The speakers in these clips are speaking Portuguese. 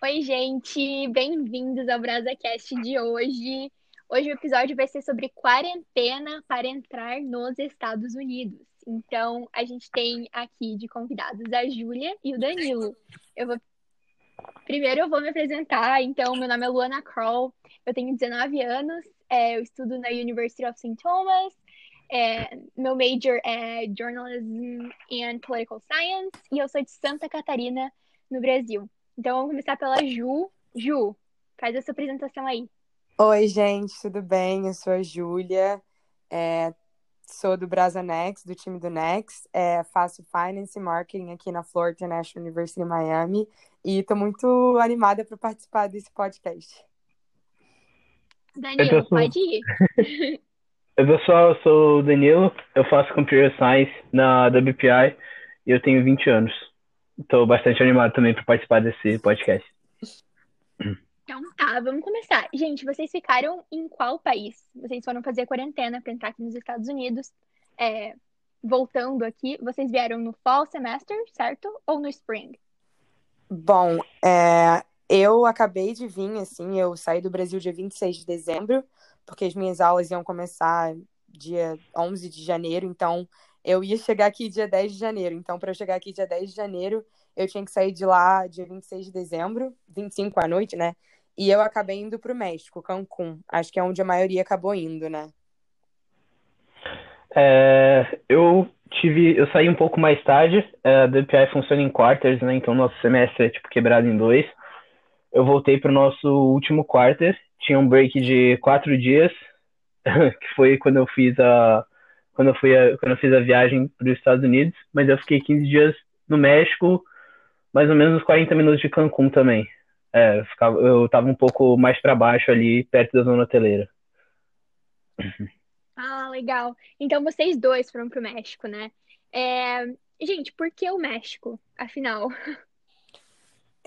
Oi, gente, bem-vindos ao BrasaCast de hoje. Hoje o episódio vai ser sobre quarentena para entrar nos Estados Unidos. Então, a gente tem aqui de convidados a Júlia e o Danilo. Eu vou Primeiro eu vou me apresentar. Então, meu nome é Luana Kroll, eu tenho 19 anos, é, eu estudo na University of St. Thomas, é, meu major é Journalism and Political Science e eu sou de Santa Catarina, no Brasil. Então, vamos começar pela Ju. Ju, faz a sua apresentação aí. Oi, gente, tudo bem? Eu sou a Júlia, é, sou do Brasa Next, do time do Next, é, faço Finance e Marketing aqui na Florida International University em Miami e estou muito animada para participar desse podcast. Danilo, sou... pode ir. Oi, pessoal, eu sou o Danilo, eu faço Computer Science na WPI e eu tenho 20 anos. Estou bastante animado também para participar desse podcast. Então tá, vamos começar. Gente, vocês ficaram em qual país? Vocês foram fazer a quarentena para entrar aqui nos Estados Unidos. É, voltando aqui, vocês vieram no fall semester, certo? Ou no spring? Bom, é, eu acabei de vir, assim, eu saí do Brasil dia 26 de dezembro, porque as minhas aulas iam começar dia 11 de janeiro, então eu ia chegar aqui dia 10 de janeiro. Então, para eu chegar aqui dia 10 de janeiro, eu tinha que sair de lá dia 26 de dezembro, 25 à noite, né? E eu acabei indo para o México, Cancún. Acho que é onde a maioria acabou indo, né? É, eu tive, eu saí um pouco mais tarde. É, a DPI funciona em quarters, né? Então nosso semestre é tipo quebrado em dois. Eu voltei para o nosso último quarter. Tinha um break de quatro dias, que foi quando eu fiz a quando eu, fui a, quando eu fiz a viagem para os Estados Unidos, mas eu fiquei 15 dias no México, mais ou menos uns 40 minutos de Cancún também. É, eu, ficava, eu tava um pouco mais para baixo ali, perto da zona hoteleira. Ah, legal. Então vocês dois foram pro México, né? É... Gente, por que o México, afinal?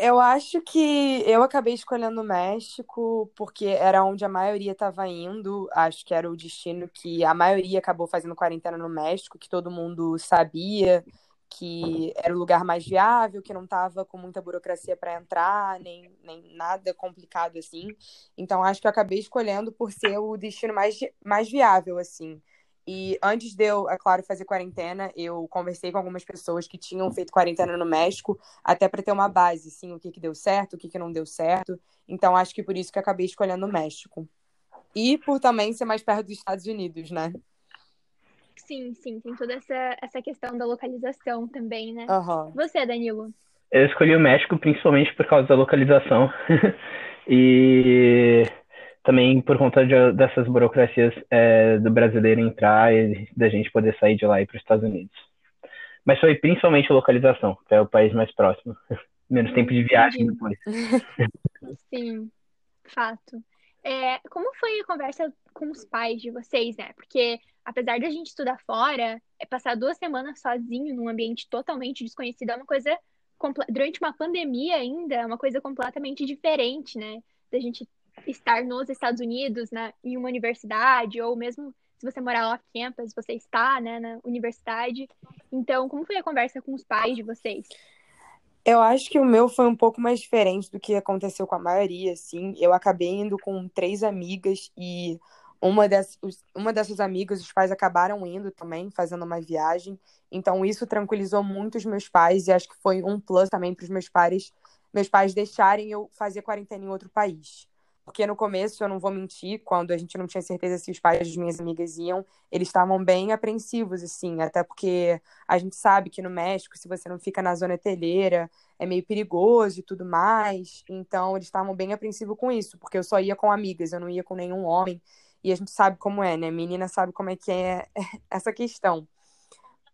Eu acho que eu acabei escolhendo o México porque era onde a maioria estava indo. Acho que era o destino que a maioria acabou fazendo quarentena no México, que todo mundo sabia que era o lugar mais viável, que não estava com muita burocracia para entrar, nem, nem nada complicado assim. Então acho que eu acabei escolhendo por ser o destino mais, mais viável, assim. E antes de eu, é claro, fazer quarentena, eu conversei com algumas pessoas que tinham feito quarentena no México, até para ter uma base, assim, o que, que deu certo, o que, que não deu certo. Então, acho que por isso que eu acabei escolhendo o México. E por também ser mais perto dos Estados Unidos, né? Sim, sim, tem toda essa, essa questão da localização também, né? Uhum. Você, Danilo? Eu escolhi o México principalmente por causa da localização. e também por conta de, dessas burocracias é, do brasileiro entrar e da gente poder sair de lá e para os Estados Unidos. Mas foi principalmente a localização, que é o país mais próximo. Menos tempo de viagem depois. Sim, fato. É, como foi a conversa com os pais de vocês, né? Porque apesar de a gente estudar fora, é passar duas semanas sozinho num ambiente totalmente desconhecido é uma coisa durante uma pandemia ainda, é uma coisa completamente diferente, né? Da gente estar nos Estados Unidos, né, em uma universidade, ou mesmo se você morar off campus, você está, né, na universidade. Então, como foi a conversa com os pais de vocês? Eu acho que o meu foi um pouco mais diferente do que aconteceu com a maioria, assim. Eu acabei indo com três amigas e uma dessas, uma dessas amigas, os pais acabaram indo também, fazendo uma viagem. Então, isso tranquilizou muito os meus pais e acho que foi um plus também para os meus pais, meus pais deixarem eu fazer quarentena em outro país. Porque no começo, eu não vou mentir, quando a gente não tinha certeza se os pais das minhas amigas iam, eles estavam bem apreensivos, assim, até porque a gente sabe que no México, se você não fica na zona hoteleira, é meio perigoso e tudo mais. Então, eles estavam bem apreensivos com isso, porque eu só ia com amigas, eu não ia com nenhum homem. E a gente sabe como é, né? Menina sabe como é que é essa questão.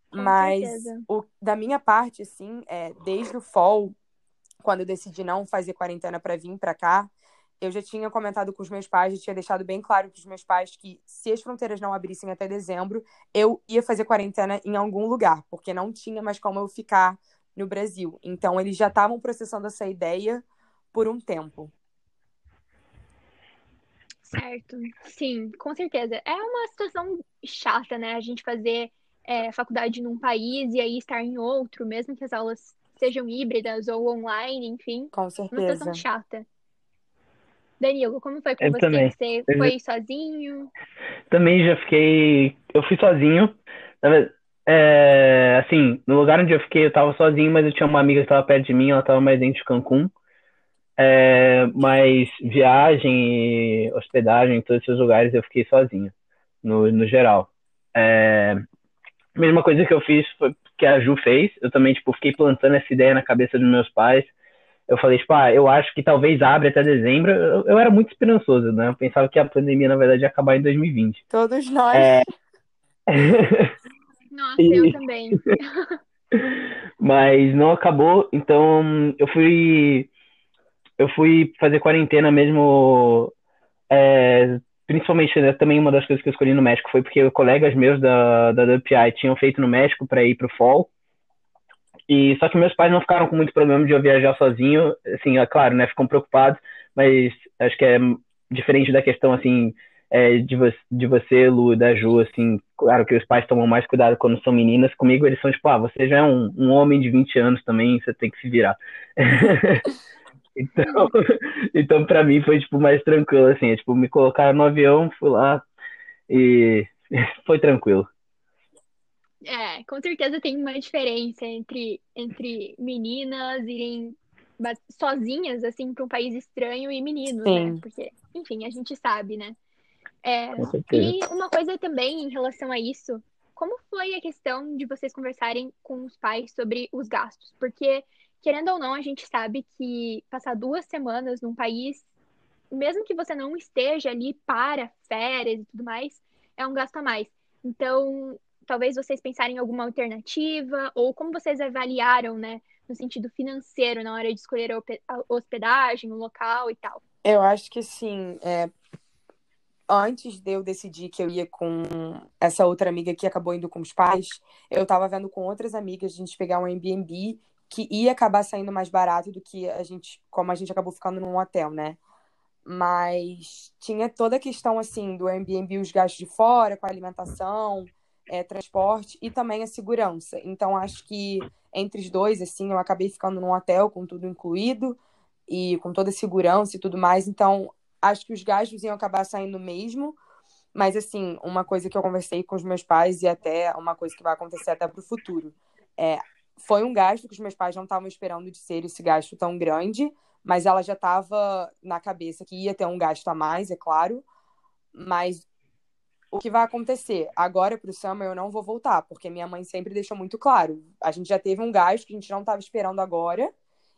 Com Mas o, da minha parte, assim, é, desde o fall, quando eu decidi não fazer quarentena para vir para cá, eu já tinha comentado com os meus pais, já tinha deixado bem claro para os meus pais que se as fronteiras não abrissem até dezembro, eu ia fazer quarentena em algum lugar, porque não tinha mais como eu ficar no Brasil. Então eles já estavam processando essa ideia por um tempo. Certo, sim, com certeza. É uma situação chata, né? A gente fazer é, faculdade num país e aí estar em outro, mesmo que as aulas sejam híbridas ou online, enfim. Com Uma situação certeza. chata. Danilo, como foi com Eu você? também. Você Eu foi sozinho? Também já fiquei. Eu fui sozinho. É, assim, no lugar onde eu fiquei, eu tava sozinho, mas eu tinha uma amiga que tava perto de mim, ela tava mais dentro de Cancún. É, mas viagem, e hospedagem, em todos esses lugares eu fiquei sozinho, no, no geral. É, a mesma coisa que eu fiz foi que a Ju fez. Eu também, tipo, fiquei plantando essa ideia na cabeça dos meus pais. Eu falei, tipo, ah, eu acho que talvez abra até dezembro. Eu, eu era muito esperançoso, né? Eu pensava que a pandemia, na verdade, ia acabar em 2020. Todos nós. É. Nossa, eu também. Mas não acabou, então eu fui eu fui fazer quarentena mesmo é, principalmente né, também uma das coisas que eu escolhi no México foi porque colegas meus da, da WPI tinham feito no México para ir pro fall e só que meus pais não ficaram com muito problema de eu viajar sozinho assim é claro né ficam preocupados mas acho que é diferente da questão assim é, de, vo de você, Lu, da Ju, assim, claro que os pais tomam mais cuidado quando são meninas, comigo eles são tipo, ah, você já é um, um homem de 20 anos também, você tem que se virar. então, então para mim foi, tipo, mais tranquilo, assim, é, tipo, me colocaram no avião, fui lá e foi tranquilo. É, com certeza tem uma diferença entre, entre meninas irem sozinhas, assim, para um país estranho e meninos, Sim. né? Porque, enfim, a gente sabe, né? É, e uma coisa também em relação a isso, como foi a questão de vocês conversarem com os pais sobre os gastos? Porque, querendo ou não, a gente sabe que passar duas semanas num país, mesmo que você não esteja ali para férias e tudo mais, é um gasto a mais. Então, talvez vocês pensarem em alguma alternativa, ou como vocês avaliaram, né, no sentido financeiro, na hora de escolher a hospedagem, o local e tal. Eu acho que sim. É, antes de eu decidir que eu ia com essa outra amiga que acabou indo com os pais, eu tava vendo com outras amigas a gente pegar um Airbnb que ia acabar saindo mais barato do que a gente, como a gente acabou ficando num hotel, né? Mas tinha toda a questão assim do Airbnb, os gastos de fora, com a alimentação, é, transporte e também a segurança. Então acho que entre os dois, assim, eu acabei ficando num hotel com tudo incluído e com toda a segurança e tudo mais. Então acho que os gastos iam acabar saindo mesmo. Mas, assim, uma coisa que eu conversei com os meus pais e até uma coisa que vai acontecer até para o futuro. É, foi um gasto que os meus pais não estavam esperando de ser esse gasto tão grande, mas ela já estava na cabeça que ia ter um gasto a mais, é claro. Mas o que vai acontecer? Agora para o Summer eu não vou voltar, porque minha mãe sempre deixou muito claro. A gente já teve um gasto que a gente não estava esperando agora.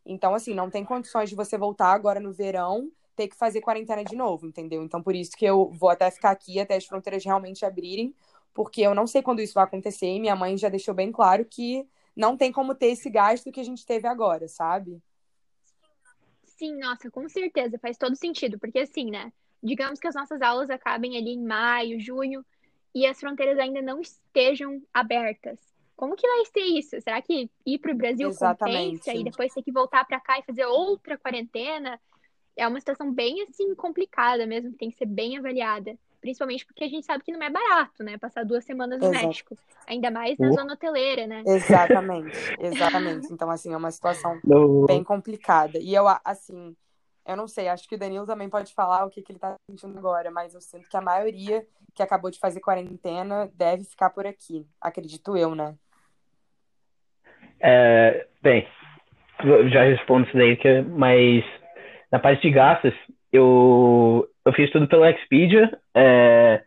Então, assim, não tem condições de você voltar agora no verão ter que fazer quarentena de novo, entendeu? Então, por isso que eu vou até ficar aqui até as fronteiras realmente abrirem, porque eu não sei quando isso vai acontecer e minha mãe já deixou bem claro que não tem como ter esse gasto que a gente teve agora, sabe? Sim, nossa, com certeza, faz todo sentido, porque assim, né? Digamos que as nossas aulas acabem ali em maio, junho, e as fronteiras ainda não estejam abertas. Como que vai ser isso? Será que ir para o Brasil Exatamente. compensa e depois ter que voltar para cá e fazer outra quarentena? É uma situação bem assim complicada mesmo, que tem que ser bem avaliada. Principalmente porque a gente sabe que não é barato, né? Passar duas semanas no Exato. México. Ainda mais na Uh. zona hoteleira, né? Exatamente, exatamente. Então, assim, é uma situação No- bem complicada. E eu, assim, eu não sei, acho que o Danilo também pode falar o que, que ele tá sentindo agora, mas eu sinto que a maioria que acabou de fazer quarentena deve ficar por aqui. Acredito eu, né? É, bem, já respondo isso daí, que, mas na parte de gastos, eu, eu fiz tudo pelo Expedia. É,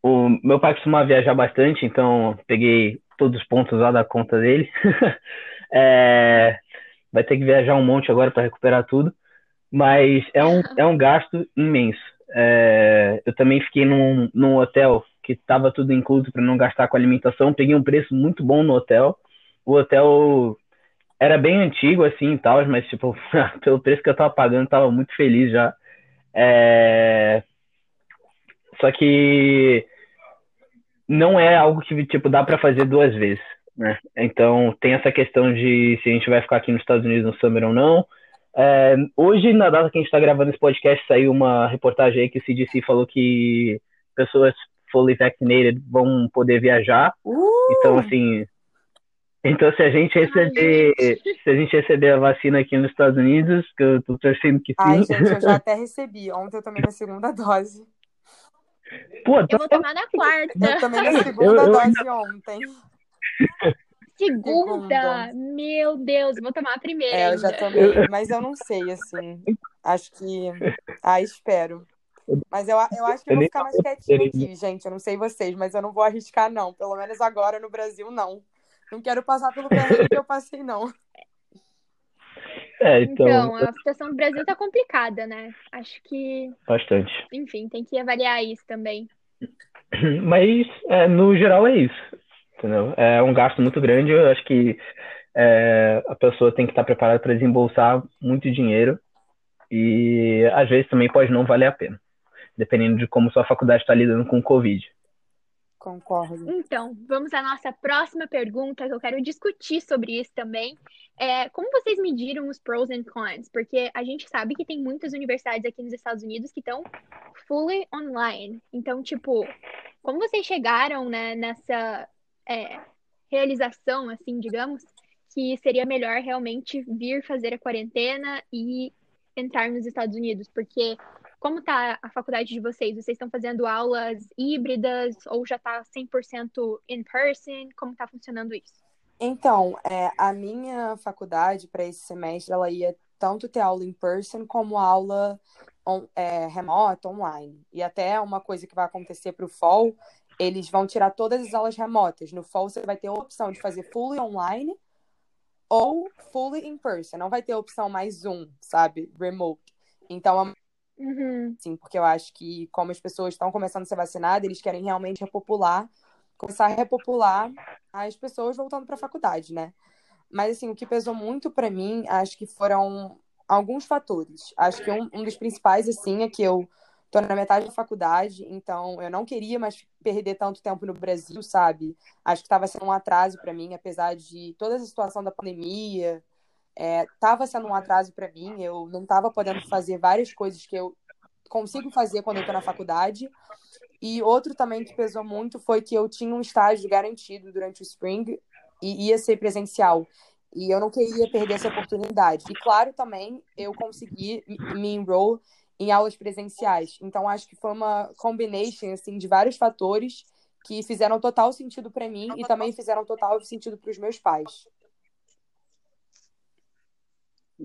o meu pai costuma viajar bastante, então peguei todos os pontos lá da conta dele. É, vai ter que viajar um monte agora para recuperar tudo, mas é um, é um gasto imenso. É, eu também fiquei num, num hotel que estava tudo incluso para não gastar com alimentação. Peguei um preço muito bom no hotel. O hotel era bem antigo assim e tal, mas tipo, pelo preço que eu tava pagando, eu tava muito feliz já. É... Só que não é algo que tipo dá para fazer duas vezes, né? Então tem essa questão de se a gente vai ficar aqui nos Estados Unidos no summer ou não. É, hoje, na data que a gente está gravando esse podcast, saiu uma reportagem aí que o CDC falou que pessoas fully vaccinated vão poder viajar. Uh! Então, assim, Então, se a gente receber, Ai, gente. se a gente receber a vacina aqui nos Estados Unidos, que eu tô torcendo que Ai, sim. gente, eu já até recebi. Ontem eu tomei minha segunda dose. Pô, Eu tá- vou tomar na Eu quarta. tomei minha segunda Eu- eu- dose ontem. Segunda. Segunda. Meu Deus, vou tomar a primeira É, eu já tomei, mas eu não sei, assim. Acho que. Ah, espero. Mas eu, eu acho que eu vou ficar mais quietinha querendo. aqui, gente. Eu não sei vocês, mas eu não vou arriscar, não. Pelo menos agora no Brasil, não. Não quero passar pelo perrengue que eu passei, não. É, então, Então, a situação do Brasil tá complicada, né? Acho que, bastante. enfim, tem que avaliar isso também. Mas, é, no geral, é isso. Entendeu? É um gasto muito grande. Eu acho que é, a pessoa tem que estar preparada para desembolsar muito dinheiro. E, às vezes, também pode não valer a pena. Dependendo de como sua faculdade está lidando com o Covid. Concordo. Então, vamos à nossa próxima pergunta, que eu quero discutir sobre isso também. É, como vocês mediram os pros and cons? Porque a gente sabe que tem muitas universidades aqui nos Estados Unidos que estão fully online. Então, tipo, como vocês chegaram, né, nessa é, realização, assim, digamos, que seria melhor realmente vir fazer a quarentena e entrar nos Estados Unidos? Porque como tá a faculdade de vocês? Vocês estão fazendo aulas híbridas ou já tá 100% in person? Como tá funcionando isso? Então, é, a minha faculdade para esse semestre, ela ia tanto ter aula in person como aula on- é, remota, online. E até uma coisa que vai acontecer para o fall, eles vão tirar todas as aulas remotas. No fall, você vai ter a opção de fazer fully online ou fully in person. Não vai ter a opção mais Zoom, sabe? Remote. Então, é Uhum. assim, porque eu acho que como as pessoas estão começando a ser vacinadas, eles querem realmente repopular, começar a repopular as pessoas voltando para a faculdade, né? Mas assim, o que pesou muito para mim, acho que foram alguns fatores. Acho que um, um dos principais assim é que eu tô na metade da faculdade, então eu não queria mais perder tanto tempo no Brasil, sabe? Acho que estava sendo um atraso para mim, apesar de toda essa situação da pandemia, estava sendo um atraso para mim, eu não estava podendo fazer várias coisas que eu consigo fazer quando eu estou na faculdade. E outro também que pesou muito foi que eu tinha um estágio garantido durante o spring e ia ser presencial. E eu não queria perder essa oportunidade. E claro, também eu consegui me enroll em aulas presenciais. Então acho que foi uma combination assim de vários fatores que fizeram total sentido para mim e também fizeram total sentido para os meus pais.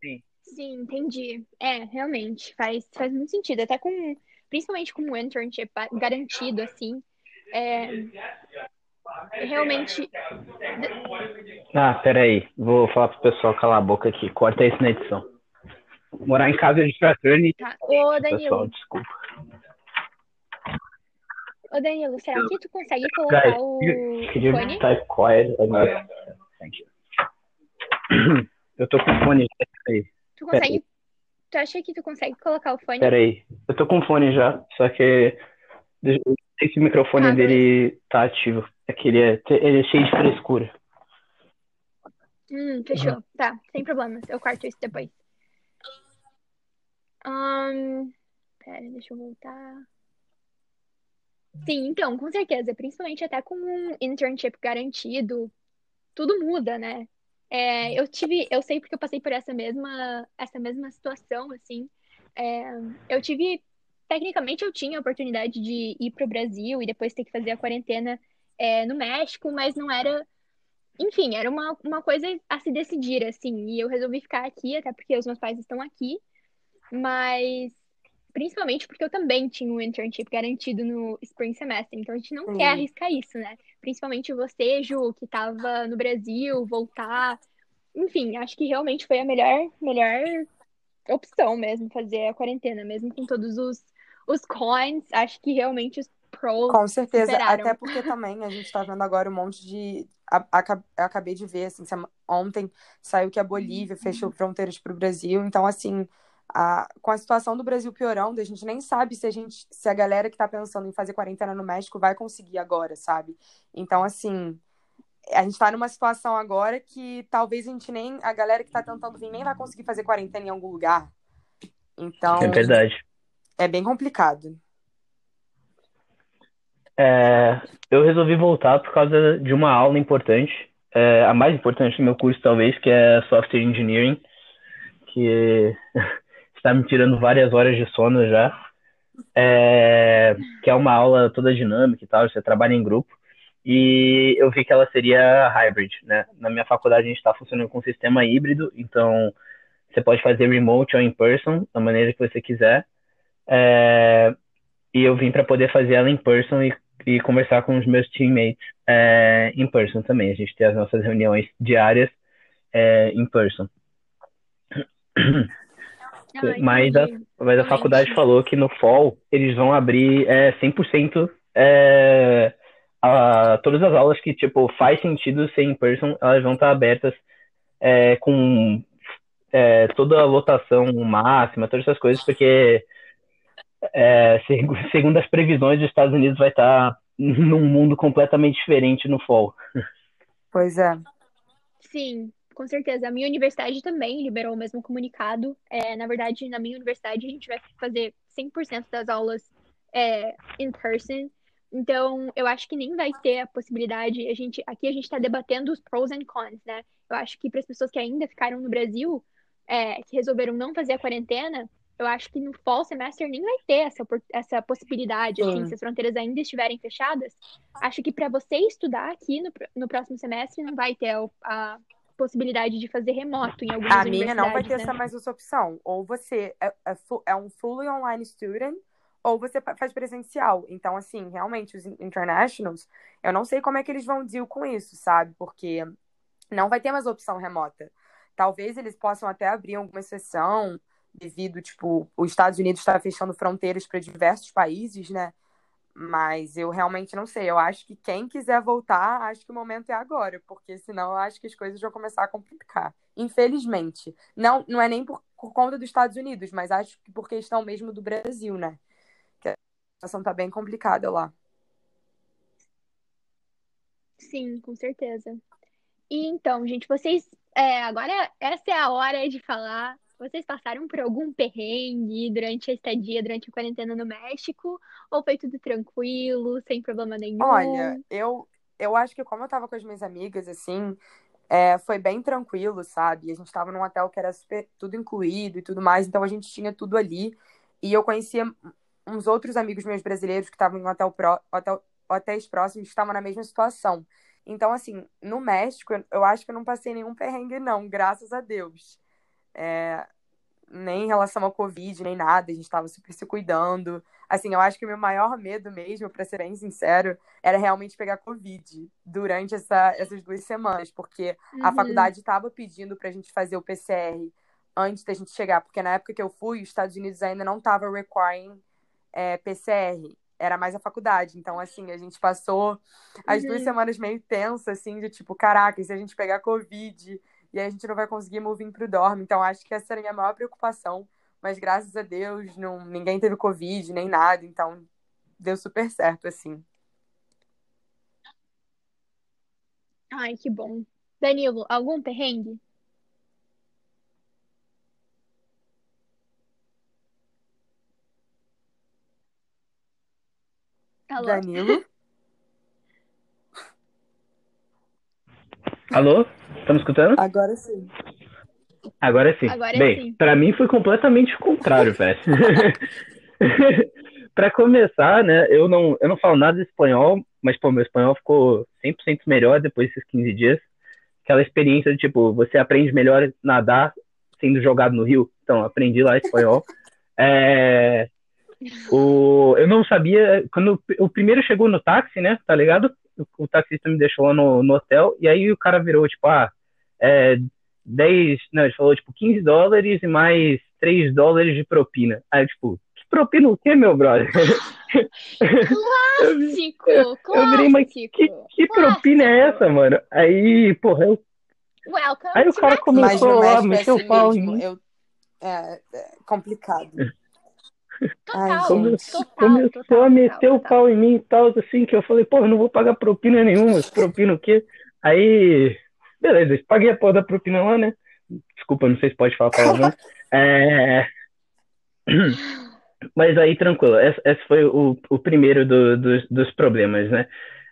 Sim. Sim, entendi. É, realmente, faz, faz muito sentido. Até com, principalmente com o internship garantido, assim, é, realmente, Ah, peraí. Vou falar pro pessoal calar a boca aqui. Corta isso na edição. Morar em casa de fraternity. tá. Ô, Pessoal, Danilo, desculpa. ô, Danilo, será que tu consegue colocar Guys, o Could you fone? type quiet enough? Thank you. Eu tô com fone já. Peraí. Tu consegue, tu acha que tu consegue colocar o fone? Peraí. Eu tô com fone já, só que esse microfone Ah, dele tá ativo. É que ele é, ele é cheio de frescura. Hum, fechou. Tá, sem problemas. Eu corto isso depois. Ahn, pera, deixa eu voltar. Sim, então, com certeza. Principalmente até com um internship garantido, tudo muda, né? É, eu tive, eu sei porque eu passei por essa mesma, essa mesma situação, assim. É, eu tive, tecnicamente eu tinha a oportunidade de ir para o Brasil e depois ter que fazer a quarentena, é, no México, mas não era enfim, era uma, uma coisa a se decidir, assim, e eu resolvi ficar aqui, até porque os meus pais estão aqui, mas principalmente porque eu também tinha um internship garantido no Spring Semester, então a gente não quer arriscar isso, né? Principalmente você, Ju, que estava no Brasil, voltar. Enfim, acho que realmente foi a melhor, melhor opção mesmo, fazer a quarentena, mesmo com todos os, os cons, acho que realmente os pros Com certeza, superaram. até porque também a gente tá vendo agora um monte de. Eu acabei de ver, assim, ontem saiu que a Bolívia fechou fronteiras para o Brasil, então, assim, a- com a situação do Brasil piorando, a gente nem sabe se a gente, se a galera que tá pensando em fazer quarentena no México vai conseguir agora, sabe? Então, assim, a gente tá numa situação agora que talvez a gente nem, a galera que tá tentando vir nem vai conseguir fazer quarentena em algum lugar. Então, É verdade. é bem complicado. É, eu resolvi voltar por causa de uma aula importante é, a mais importante do meu curso, talvez, que é Software Engineering, que está me tirando várias horas de sono já. É, que é uma aula toda dinâmica e tal, você trabalha em grupo. E eu vi que ela seria hybrid, né? Na minha faculdade a gente está funcionando com um sistema híbrido, então você pode fazer remote ou in person, da maneira que você quiser. É, e eu vim para poder fazer ela em person e, e, conversar com os meus teammates é, in person também. A gente tem as nossas reuniões diárias é, in person. Ah, mas, a, mas a faculdade falou que no fall eles vão abrir é, 100% é, a, todas as aulas que, tipo, faz sentido ser in person, elas vão estar abertas é, com é, toda a lotação máxima, todas essas coisas, porque é, segundo as previsões dos Estados Unidos vai estar num mundo completamente diferente no fall. Pois é. Sim, com certeza. A minha universidade também liberou o mesmo comunicado. É, na verdade, na minha universidade, a gente vai fazer 100% das aulas é, in person. Então, eu acho que nem vai ter a possibilidade. A gente, aqui a gente está debatendo os pros and cons, né? Eu acho que para as pessoas que ainda ficaram no Brasil, é, que resolveram não fazer a quarentena, eu acho que no fall semester nem vai ter essa, essa possibilidade, assim, se as fronteiras ainda estiverem fechadas. Acho que para você estudar aqui no, no próximo semestre não vai ter a, a possibilidade de fazer remoto em algumas A minha não vai ter né? essa mais essa opção. Ou você é, é, é um fully online student, ou você faz presencial. Então, assim, realmente, os internationals, eu não sei como é que eles vão deal com isso, sabe? Porque não vai ter mais opção remota. Talvez eles possam até abrir alguma exceção, devido, tipo, os Estados Unidos está fechando fronteiras para diversos países, né? Mas eu realmente não sei. Eu acho que quem quiser voltar, acho que o momento é agora, porque senão eu acho que as coisas vão começar a complicar. Infelizmente. Não, não é nem por, por conta dos Estados Unidos, mas acho que por questão mesmo do Brasil, né? Que a situação tá bem complicada lá. Sim, com certeza. E então, gente, vocês. É, agora essa é a hora de falar vocês passaram por algum perrengue durante a estadia, durante a quarentena no México? Ou foi tudo tranquilo, sem problema nenhum? Olha, eu, eu acho que como eu tava com as minhas amigas, assim, é, foi bem tranquilo, sabe? A gente tava num hotel que era super, tudo incluído e tudo mais, então a gente tinha tudo ali. E eu conhecia uns outros amigos meus brasileiros que estavam em hotel pro, hotel, hotéis próximos que estavam na mesma situação. Então, assim, no México, eu acho que eu não passei nenhum perrengue, não, graças a Deus. É, nem em relação ao Covid, nem nada, a gente estava super se cuidando. Assim, eu acho que o meu maior medo mesmo, para ser bem sincero, era realmente pegar Covid durante essa, essas duas semanas, porque uhum. a faculdade estava pedindo para a gente fazer o PCR antes da gente chegar, porque na época que eu fui, os Estados Unidos ainda não estava requiring é, PCR, era mais a faculdade. Então, assim, a gente passou as uhum. duas semanas meio tensa, assim, de tipo, caraca, e se a gente pegar Covid? E a gente não vai conseguir moving pro dorme. Então, acho que essa era a minha maior preocupação. Mas graças a Deus, não, ninguém teve Covid nem nada, então deu super certo, assim. Ai, que bom. Danilo, algum perrengue? Alô? Danilo? Alô? Estamos escutando? Agora sim. Agora sim. Agora Bem, sim. pra mim foi completamente o contrário, velho. pra começar, né, eu não, eu não falo nada de espanhol, mas, pô, meu espanhol ficou 100% melhor depois desses 15 dias. Aquela experiência de, tipo, você aprende melhor nadar sendo jogado no rio. Então, aprendi lá espanhol. é, o, eu não sabia, quando o primeiro chegou no táxi, né, tá ligado? O, taxista me deixou lá no, no hotel, e aí o cara virou, tipo, ah, é, 10, não, ele falou, tipo, 15 dólares e mais 3 dólares de propina. Aí, tipo, que propina o quê, meu brother? Clássico! eu, eu virei, mas que, que propina é essa, mano? Aí, porra, eu... Welcome aí o cara começou a mexer o pau em mim. Eu, é, é complicado. Total, começou, total, começou total, a meter total, o pau em mim e tal, assim, que eu falei, pô, eu não vou pagar propina nenhuma, propina o quê? Aí, beleza, paguei a porra da propina lá, né? Desculpa, não sei se pode falar palavrão. é... Mas aí, tranquilo, esse, foi o, o primeiro do, do, dos problemas, né?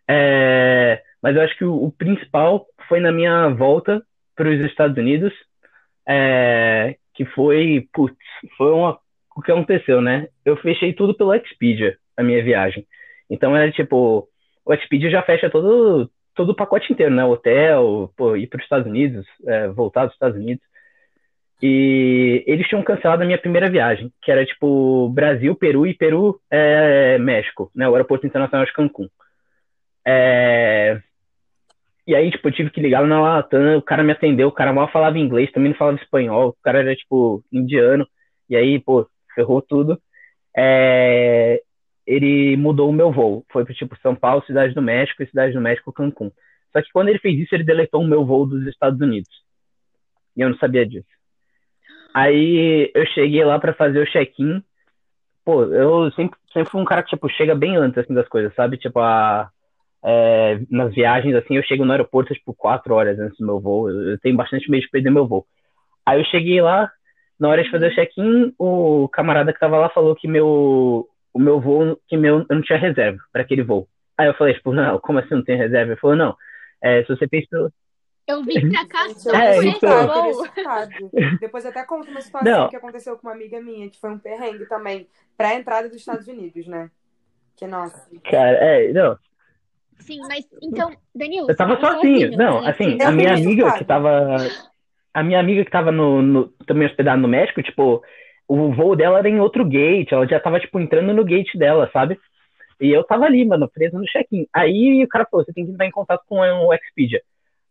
É... Mas eu acho que o, o principal foi na minha volta para os Estados Unidos, é, que foi, putz, foi uma, o que aconteceu, né? Eu fechei tudo pelo Expedia, a minha viagem. Então era tipo, o Expedia já fecha todo, todo o pacote inteiro, né? Hotel, pô, ir para os Estados Unidos, é, voltar dos Estados Unidos. E eles tinham cancelado a minha primeira viagem, que era tipo Brasil, Peru e Peru, é, México, né? O aeroporto internacional de Cancún. É... E aí, tipo, eu tive que ligar na Latam, o cara me atendeu, o cara mal falava inglês, também não falava espanhol, o cara era, tipo, indiano. E aí, pô, ferrou tudo. É... Ele mudou o meu voo. Foi pro, tipo, São Paulo, Cidade do México e Cidade do México, Cancún. Só que quando ele fez isso, ele deletou o meu voo dos Estados Unidos. E eu não sabia disso. Aí eu cheguei lá para fazer o check-in. Pô, eu sempre, sempre fui um cara que, tipo, chega bem antes, assim, das coisas, sabe? Tipo, a, é, nas viagens, assim, eu chego no aeroporto, tipo, quatro horas antes do meu voo. Eu, eu tenho bastante medo de perder meu voo. Aí eu cheguei lá, na hora de fazer o check-in, o camarada que tava lá falou que meu, o meu voo, que meu, eu não tinha reserva para aquele voo. Aí eu falei, tipo, não, como assim não tem reserva? Ele falou, não, é, se você fez pelo, eu vim pra cá só é, então... Depois até conto uma situação Não. que aconteceu com uma amiga minha, que foi um perrengue também, pra entrada dos Estados Unidos, né? Que nossa. Cara, é, não. Sim, mas então, Danilo. Eu tava sozinho. Não, assim, a minha amiga que tava. A minha amiga que tava no, no, também hospedada no México, tipo, o voo dela era em outro gate, ela já tava, tipo, entrando no gate dela, sabe? E eu tava ali, mano, preso no check-in. Aí o cara falou, você tem que entrar em contato com o Expedia.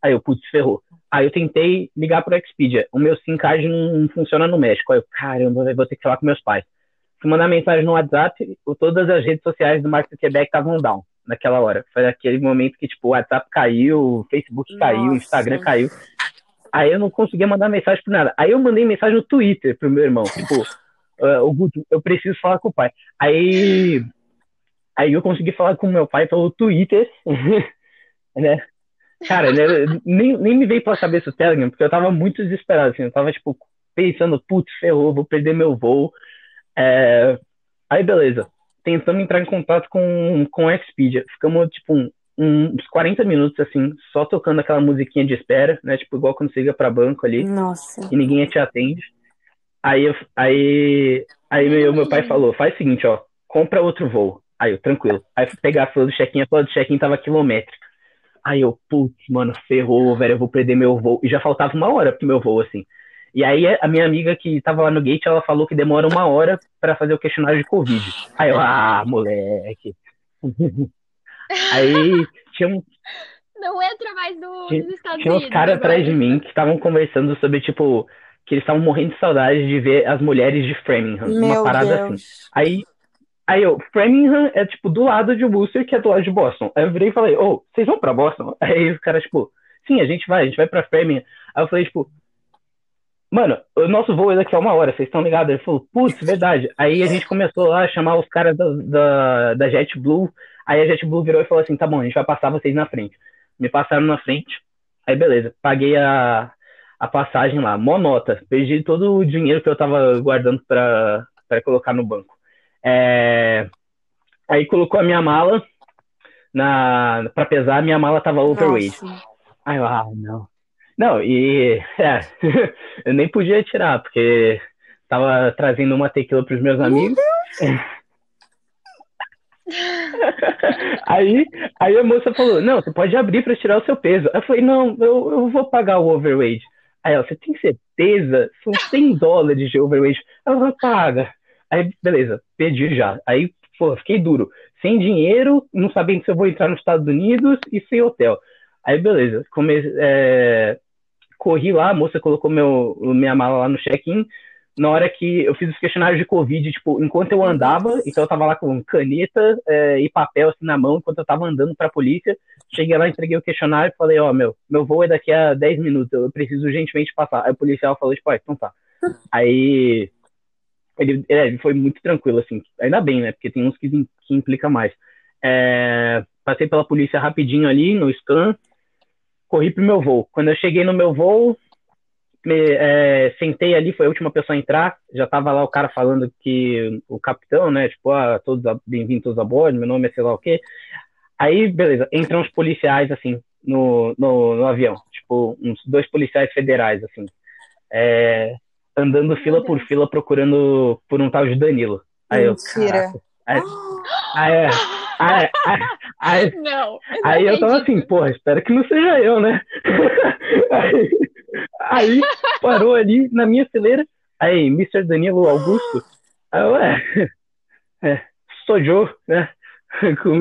Aí eu, putz, ferrou. Aí eu tentei ligar pro Expedia. O meu SIM card não funciona no México. Aí eu, caramba, vou ter que falar com meus pais. Fui mandar mensagem no WhatsApp, todas as redes sociais do Marco Quebec estavam down naquela hora. Foi aquele momento que, tipo, o WhatsApp caiu, o Facebook caiu, o Instagram caiu. Aí eu não conseguia mandar mensagem por nada. Aí eu mandei mensagem no Twitter pro meu irmão, tipo, uh, o Guto, eu preciso falar com o pai. Aí, aí eu consegui falar com o meu pai pelo Twitter, né? Cara, né, nem, nem me veio pela cabeça o Telegram, porque eu tava muito desesperado, assim, eu tava, tipo, pensando, putz, ferrou, vou perder meu voo. É... Aí, beleza. Tentando entrar em contato com, com a Expedia. Ficamos, tipo, uns 40 minutos, assim, só tocando aquela musiquinha de espera, né? Tipo, igual quando você liga pra banco ali. Nossa. E ninguém te atende. Aí, aí, aí meu, meu pai falou, faz o seguinte, ó, compra outro voo. Aí eu, tranquilo. Aí fui pegar a fila do check-in, a fila do check-in tava quilométrica. Aí eu, putz, mano, ferrou, velho, eu vou perder meu voo. E já faltava uma hora pro meu voo, assim. E aí a minha amiga que tava lá no gate, ela falou que demora uma hora para fazer o questionário de Covid. Aí eu, ah, moleque. aí tinha um. Não entra mais no, tinha, nos Estados Tinha uns caras atrás de mim que estavam conversando sobre, tipo, que eles estavam morrendo de saudade de ver as mulheres de Framingham. Meu uma parada assim. Deus. assim. Aí Aí eu, Framingham é tipo do lado de Worcester, que é do lado de Boston. Aí eu virei e falei, ô, oh, vocês vão pra Boston? Aí os caras, tipo, sim, a gente vai, a gente vai pra Framingham. Aí eu falei, tipo, mano, o nosso voo é daqui a uma hora, vocês estão ligados? Ele falou, putz, verdade. Aí a gente começou lá a chamar os caras da, da, da JetBlue. Aí a JetBlue virou e falou assim, tá bom, a gente vai passar vocês na frente. Me passaram na frente. Aí beleza, paguei a, a passagem lá, mó nota. Perdi todo o dinheiro que eu tava guardando pra, pra colocar no banco. É... Aí colocou a minha mala na para pesar, minha mala tava overweight. Nossa. Aí eu, ah, não. Não, e é, eu nem podia tirar, porque tava trazendo uma tequila pros meus amigos. aí, aí a moça falou, não, você pode abrir para tirar o seu peso. Eu falei, não, eu, eu vou pagar o overweight. Aí ela, você tem certeza? São 100 dólares de overweight. Ela, paga. Aí, beleza, perdi já. Aí, pô, fiquei duro. Sem dinheiro, não sabendo se eu vou entrar nos Estados Unidos e sem hotel. Aí, beleza, come, é, corri lá, a moça colocou meu, minha mala lá no check-in. Na hora que eu fiz os questionários de Covid, tipo, enquanto eu andava, então eu tava lá com caneta é, e papel assim na mão, enquanto eu tava andando pra polícia. Cheguei lá, entreguei o questionário e falei, ó, oh, meu, meu voo é daqui a 10 minutos, eu preciso urgentemente passar. Aí o policial falou, tipo, ah, então tá. Aí ele, é, ele foi muito tranquilo, assim. Ainda bem, né? Porque tem uns que, que implica mais. É, passei pela polícia rapidinho ali no scan, corri pro meu voo. Quando eu cheguei no meu voo, me, é, sentei ali, foi a última pessoa a entrar. Já tava lá o cara falando que o capitão, né? Tipo, ah, todos bem-vindos a bordo, meu nome é sei lá o quê. Aí, beleza, entram os policiais, assim, no, no, no avião. Tipo, uns dois policiais federais, assim. É, andando fila por fila procurando por um tal de Danilo. Aí Mentira. eu, Aí, aí, aí, aí, Não. eu não aí eu tava assim, porra, espero que não seja eu, né? Aí, aí parou ali na minha fileira. Aí, Mr. Danilo Augusto. Aí eu, é, é sou Joe, né? Com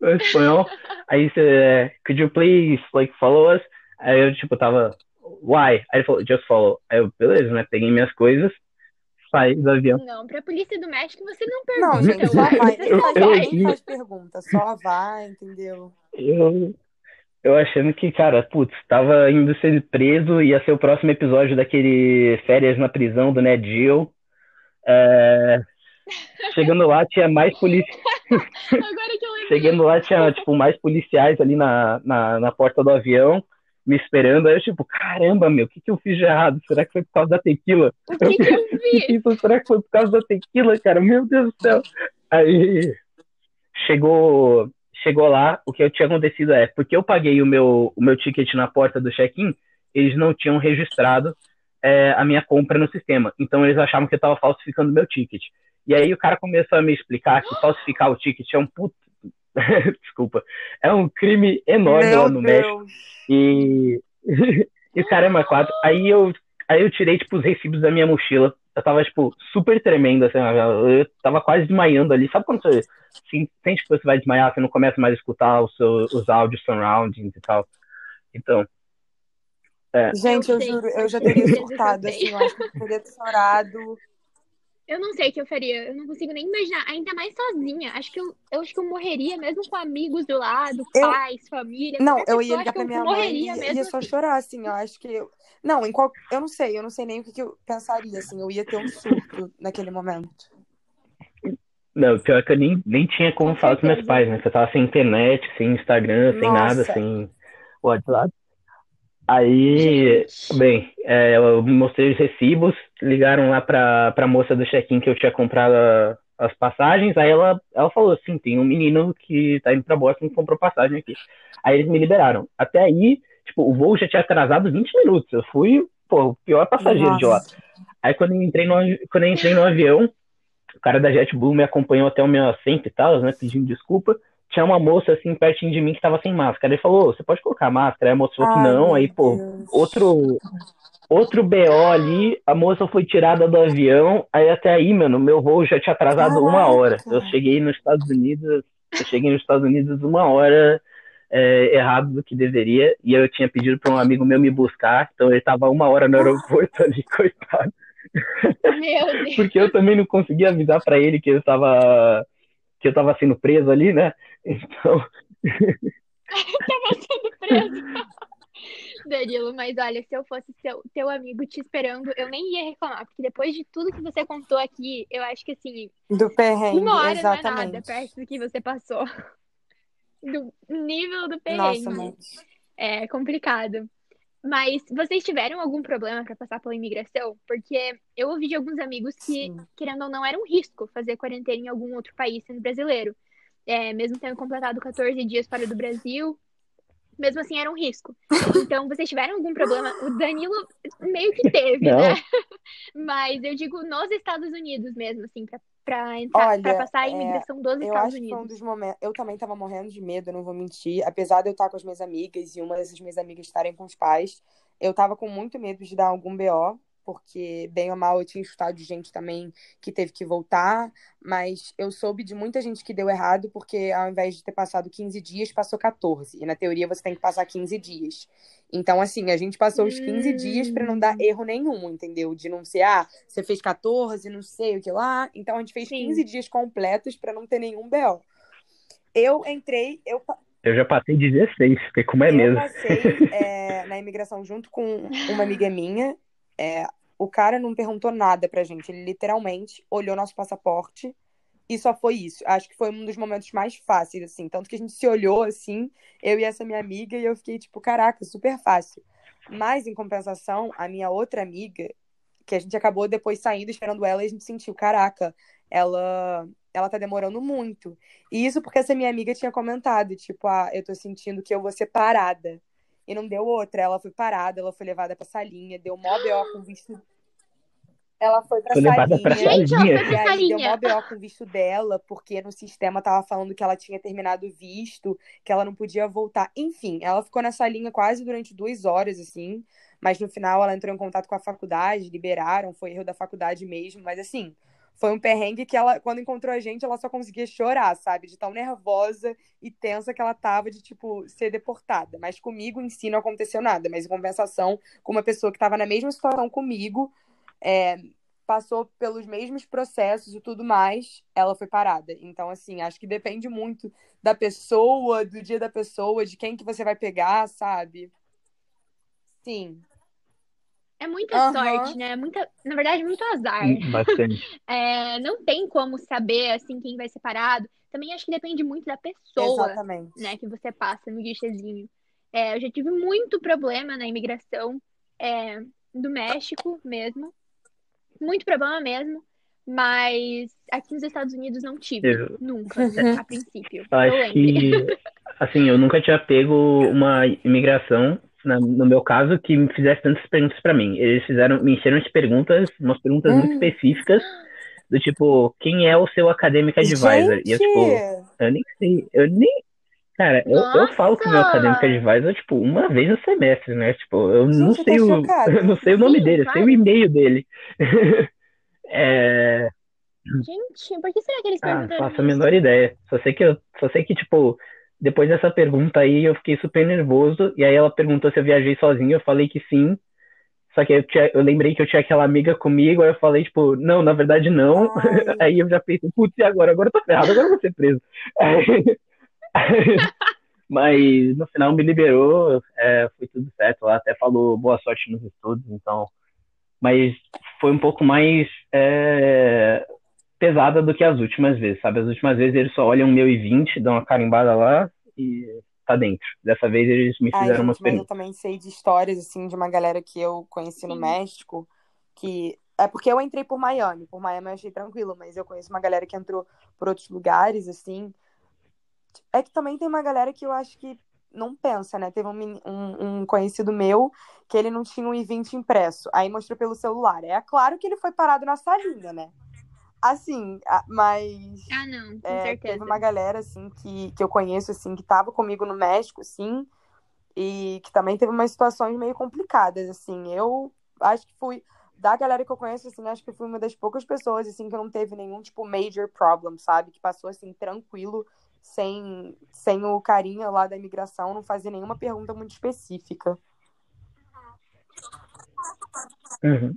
o espanhol. Aí você, could you please, like, follow us? Aí eu, tipo, tava, why? Aí ele falou, just follow. Aí eu, beleza, né? Peguei minhas coisas, saí do avião. Não, pra polícia do México você não Não, pergunta. gente, só vai. Eu- eu- nem faz pergunta, só vai, entendeu? Eu, eu achando que, cara, putz, tava indo ser preso, ia ser o próximo episódio daquele Férias na Prisão do Ned Geo. É, chegando lá, tinha mais lembrei. Chegando lá, tinha, tipo, mais policiais ali na, na, na porta do avião, me esperando. Aí eu, tipo, caramba, meu, o que que eu fiz de errado? Será que foi por causa da tequila? O que, que eu? Isso, será que foi por causa da tequila, cara? Meu Deus do céu. Aí chegou, chegou lá, o que tinha acontecido é, porque eu paguei o meu, o meu ticket na porta do check-in, eles não tinham registrado é, a minha compra no sistema. Então eles achavam que eu estava falsificando o meu ticket. E aí o cara começou a me explicar que falsificar o ticket é um puto. Desculpa. É um crime enorme lá Meu no México. Deus. E, e o cara é mais quatro. Aí eu, aí eu tirei, tipo, os recibos da minha mochila. Eu tava, tipo, super tremendo, assim, eu tava quase desmaiando ali. Sabe quando você assim, sente que você vai desmaiar, você não começa mais a escutar os, seus, os áudios surroundings e tal. Então, Gente, eu juro, eu já tenho teria surtado, sei. assim, eu acho que eu teria chorado. Eu não sei o que eu faria. Eu não consigo nem imaginar. Ainda mais sozinha. Acho que eu, eu acho que eu morreria mesmo com amigos do lado, Eu- pais, família. Não, eu ia ligar pra minha mãe morreria e mesmo. ia só chorar, assim, eu acho que... eu- Não, em qual... eu não sei, eu não sei nem o que, que eu pensaria, assim, eu ia ter um surto naquele momento. não, pior que eu nem, nem tinha como Com falar com meus pais, né? Você tava sem internet, sem Instagram, sem nada, Nossa. sem WhatsApp. Aí, bem, é, eu mostrei os recibos, ligaram lá pra, pra moça do check-in que eu tinha comprado a- as passagens, aí ela, ela falou assim, tem um menino que tá indo pra Boston que comprou passagem aqui. Aí eles me liberaram. Até aí, tipo, o voo já tinha atrasado 20 minutos, eu fui, pô, o pior passageiro de lá. Nossa. Aí quando eu entrei no, quando eu entrei no avião, o cara da JetBlue me acompanhou até o meu assento e tal, né, pedindo desculpa. Tinha uma moça assim pertinho de mim que tava sem máscara. Ele falou, "Ô, você pode colocar máscara? Aí a moça falou que não, aí, pô, Deus. outro outro BO ali, a moça foi tirada do avião, aí até aí, mano, meu voo já tinha atrasado uma hora. Caraca. Eu cheguei nos Estados Unidos, eu cheguei nos Estados Unidos uma hora é, errado do que deveria, e eu tinha pedido para um amigo meu me buscar, então ele tava uma hora no aeroporto ali, coitado. Meu Deus. Porque eu também não conseguia avisar pra ele que eu tava que eu tava sendo preso ali, né? Então, Tava sendo preso. Danilo, mas olha, se eu fosse seu, teu amigo te esperando, eu nem ia reclamar, porque depois de tudo que você contou aqui, eu acho que assim, Do perrengue, uma hora não é nada exatamente. perto do que você passou. Do nível do Nossa, perrengue. mãe. É complicado. Mas vocês tiveram algum problema para passar pela imigração? Porque eu ouvi de alguns amigos que, Sim. querendo ou não, era um risco fazer quarentena em algum outro país sendo brasileiro. É, mesmo tendo completado 14 dias fora do Brasil, mesmo assim era um risco. Então, vocês tiveram algum problema? O Danilo meio que teve, Não. né? Mas eu digo nos Estados Unidos mesmo, assim, pra, pra entrar, Olha, pra passar a é, imigração dos Eu Estados foi um Unidos. dos momentos. Eu também tava morrendo de medo, eu não vou mentir. Apesar de eu estar com as minhas amigas e uma dessas minhas amigas estarem com os pais, eu tava com muito medo de dar algum BO, porque, bem ou mal, eu tinha escutado de gente também que teve que voltar. Mas eu soube de muita gente que deu errado, porque ao invés de ter passado 15 dias, passou 14. E na teoria você tem que passar 15 dias. Então, assim, a gente passou os 15 dias pra não dar Hum. erro nenhum, entendeu? De não ser, ah, você fez 14, não sei o que lá. Então a gente fez Sim. 15 dias completos pra não ter nenhum BO. Eu entrei, eu, eu já passei 16, porque como é eu mesmo. passei é, na imigração junto com uma amiga minha. É, o cara não perguntou nada pra gente, ele literalmente olhou nosso passaporte e só foi isso. Acho que foi um dos momentos mais fáceis, assim. Tanto que a gente se olhou assim, eu e essa minha amiga, e eu fiquei tipo, caraca, super fácil. Mas, em compensação, a minha outra amiga, que a gente acabou depois saindo, esperando ela, e a gente sentiu, caraca, ela ela tá demorando muito. E isso porque essa minha amiga tinha comentado, tipo, ah, eu tô sentindo que eu vou ser parada. E não deu outra. Ela foi parada, ela foi levada pra salinha, deu mó B.O. com visto. Ela foi pra Foi levada pra Gente, ela salinha. foi E pra aí deu salinha. mó B.O. com o visto dela, porque no sistema tava falando que ela tinha terminado o visto, que ela não podia voltar. Enfim, ela ficou nessa linha quase durante duas horas, assim. Mas no final ela entrou em contato com a faculdade, liberaram, foi erro da faculdade mesmo. Mas assim, foi um perrengue que ela, quando encontrou a gente, ela só conseguia chorar, sabe? De tão nervosa e tensa que ela tava de, tipo, ser deportada. Mas comigo em si não aconteceu nada. Mas em compensação, com uma pessoa que tava na mesma situação comigo, é, passou pelos mesmos processos e tudo mais, ela foi parada. Então, assim, acho que depende muito da pessoa, do dia da pessoa, de quem que você vai pegar, sabe? Sim. É muita Aham. sorte, né? Muita, na verdade, muito azar. Bastante. É, não tem como saber assim quem vai ser parado. Também acho que depende muito da pessoa, Exatamente. né, que você passa no guichezinho. É, eu já tive muito problema na imigração é, do México mesmo. Muito problema mesmo. Mas aqui nos Estados Unidos não tive. Eu- Nunca, Uhum. a princípio. Acho que, assim, eu nunca tinha pego uma imigração, na- no meu caso, que me fizesse tantas perguntas pra mim. Eles fizeram, me encheram de perguntas, umas perguntas muito Hum. específicas, do tipo, quem é o seu academic advisor? E eu, tipo, Gente! eu nem sei, eu nem. Cara, eu, eu falo com o meu academic advisor, tipo, uma vez no semestre, né? Tipo, eu não Gente, eu sei o, eu não sei o nome Sim, dele, eu sei o e-mail dele. É, Gente, por que será que eles Ah, perguntaram faço a menor ideia. Só sei que eu, só sei que, tipo, depois dessa pergunta aí, eu fiquei super nervoso. E aí ela perguntou se eu viajei sozinho, eu falei que sim. Só que eu, tinha, eu lembrei que eu tinha aquela amiga comigo, aí eu falei, tipo, não, na verdade não. Aí eu já pensei, putz, e agora? Agora eu tô ferrado, agora eu vou ser preso. Mas no final me liberou, é, foi tudo certo lá, até falou boa sorte nos estudos, então. Mas foi um pouco mais é, pesada do que as últimas vezes, sabe? As últimas vezes eles só olham meu e 20, dão uma carimbada lá e tá dentro. Dessa vez eles me Ai, fizeram umas gente, mas eu também sei de histórias, assim, de uma galera que eu conheci no Sim. México, que... É porque eu entrei por Miami. Por Miami eu achei tranquilo, mas eu conheço uma galera que entrou por outros lugares, assim. É que também tem uma galera que eu acho que não pensa, né? Teve um, um, um conhecido meu que ele não tinha um I-20 impresso. Aí mostrou pelo celular. É claro que ele foi parado na salinha, né? Assim, mas... Ah, não, com É, certeza. teve uma galera, assim, que, que eu conheço, assim, que tava comigo no México, assim, e que também teve umas situações meio complicadas, assim. Eu acho que fui, da galera que eu conheço, assim, acho que fui uma das poucas pessoas, assim, que não teve nenhum, tipo, major problem, sabe? Que passou, assim, tranquilo, sem, sem o carinha lá da imigração, não fazia nenhuma pergunta muito específica. Uhum.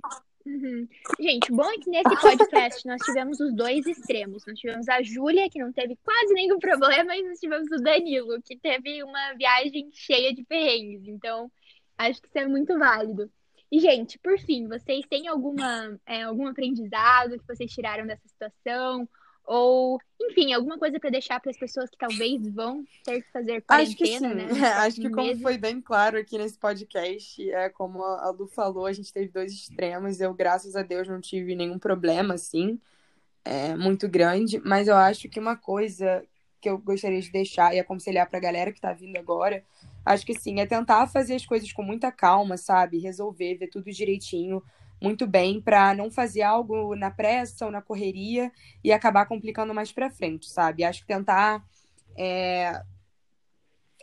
Uhum. Gente, bom é que nesse podcast nós tivemos os dois extremos. Nós tivemos a Júlia, que não teve quase nenhum problema, e nós tivemos o Danilo, que teve uma viagem cheia de perrengues. Então, acho que isso é muito válido. E, gente, por fim, vocês têm alguma, é, algum aprendizado que vocês tiraram dessa situação? Ou, enfim, alguma coisa para deixar para as pessoas que talvez vão ter que fazer Acho que quarentena, sim. né? Acho que como foi bem claro aqui nesse podcast, é como a Lu falou, a gente teve dois extremos. Eu, graças a Deus, não tive nenhum problema, assim, é, muito grande. Mas eu acho que uma coisa que eu gostaria de deixar e aconselhar pra galera que tá vindo agora, acho que sim, é tentar fazer as coisas com muita calma, sabe? Resolver, ver tudo direitinho, muito bem, pra não fazer algo na pressa ou na correria e acabar complicando mais pra frente, sabe? Acho que tentar é,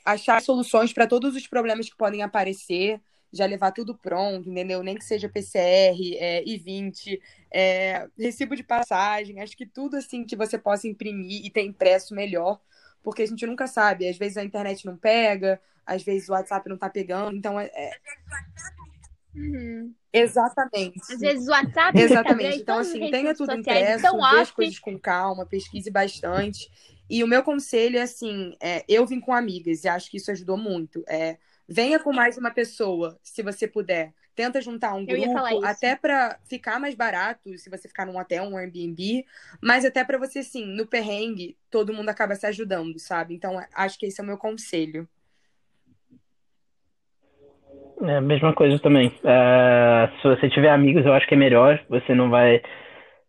achar soluções para todos os problemas que podem aparecer, já levar tudo pronto, entendeu? Nem que seja PCR, é, I-20, é, recibo de passagem, acho que tudo assim que você possa imprimir e ter impresso melhor, porque a gente nunca sabe, às vezes a internet não pega, às vezes o WhatsApp não tá pegando, então é, é- Uhum. Exatamente. Às vezes o WhatsApp, Instagram Exatamente. Então, assim, tenha tudo impresso, estão vê as coisas com calma, pesquise bastante. E o meu conselho é assim: é, eu vim com amigas e acho que isso ajudou muito. É, venha com mais uma pessoa, se você puder. Tenta juntar um grupo, até para ficar mais barato, se você ficar num hotel, um Airbnb, mas até para você, assim, no perrengue, todo mundo acaba se ajudando, sabe? Então, acho que esse é o meu conselho. É a mesma coisa também. É, se você tiver amigos, eu acho que é melhor. Você não vai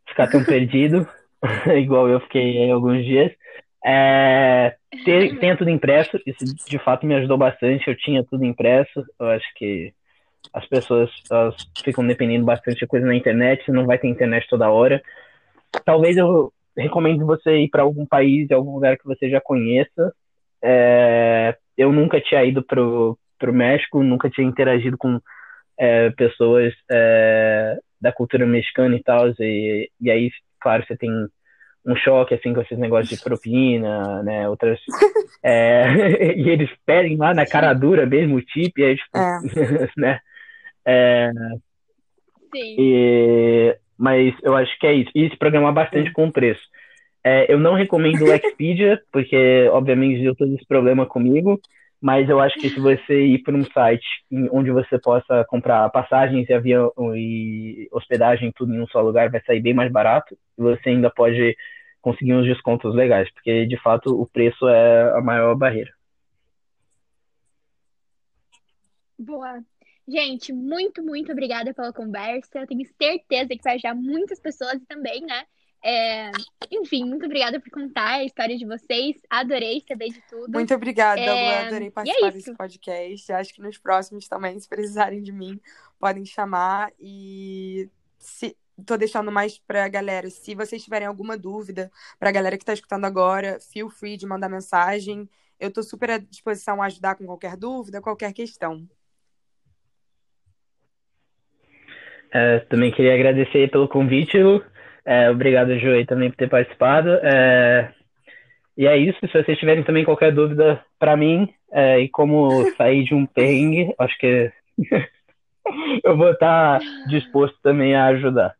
ficar tão perdido. igual eu fiquei aí alguns dias. É, ter, tenha tudo impresso, isso de fato me ajudou bastante. Eu tinha tudo impresso. Eu acho que as pessoas ficam dependendo bastante de coisa na internet, não vai ter internet toda hora. Talvez eu recomendo você ir para algum país, algum lugar que você já conheça. É, eu nunca tinha ido pro, pro México, nunca tinha interagido com é, pessoas é, da cultura mexicana e tal, e, e aí, claro, você tem um choque assim com esses negócios de propina, né? Outras. É, e eles pedem lá na cara dura mesmo o tip, e aí, tipo, É. né? É, Sim. e- mas eu acho que é isso. E se programar bastante com o preço. É, eu não recomendo o Expedia, porque obviamente deu todo esse problema comigo. Mas eu acho que se você ir para um site onde você possa comprar passagens e avião e hospedagem tudo em um só lugar, vai sair bem mais barato. E você ainda pode conseguir uns descontos legais, porque de fato o preço é a maior barreira. Boa. Gente, muito, muito obrigada pela conversa. Eu tenho certeza que vai ajudar muitas pessoas também, né? É, Enfim, muito obrigada por contar a história de vocês. Adorei saber de tudo. Muito obrigada, É, Lu. Adorei é participar isso. desse podcast. Acho que nos próximos também, se precisarem de mim, podem chamar. E se tô deixando mais pra galera, se vocês tiverem alguma dúvida, pra galera que tá escutando agora, feel free de mandar mensagem. Eu tô super à disposição a ajudar com qualquer dúvida, qualquer questão. É, também queria agradecer pelo convite, Lu. É, obrigado, aí, também por ter participado. É, e é isso. Se vocês tiverem também qualquer dúvida para mim é, e como sair de um perrengue, acho que eu vou estar disposto também a ajudar.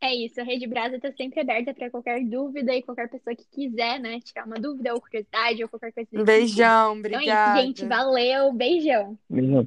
É isso, a Rede Brasa está sempre aberta para qualquer dúvida e qualquer pessoa que quiser, né, tirar uma dúvida ou curiosidade ou qualquer coisa Um desse sentido. beijão, Então é isso, obrigada. gente. Valeu, beijão. Mesmo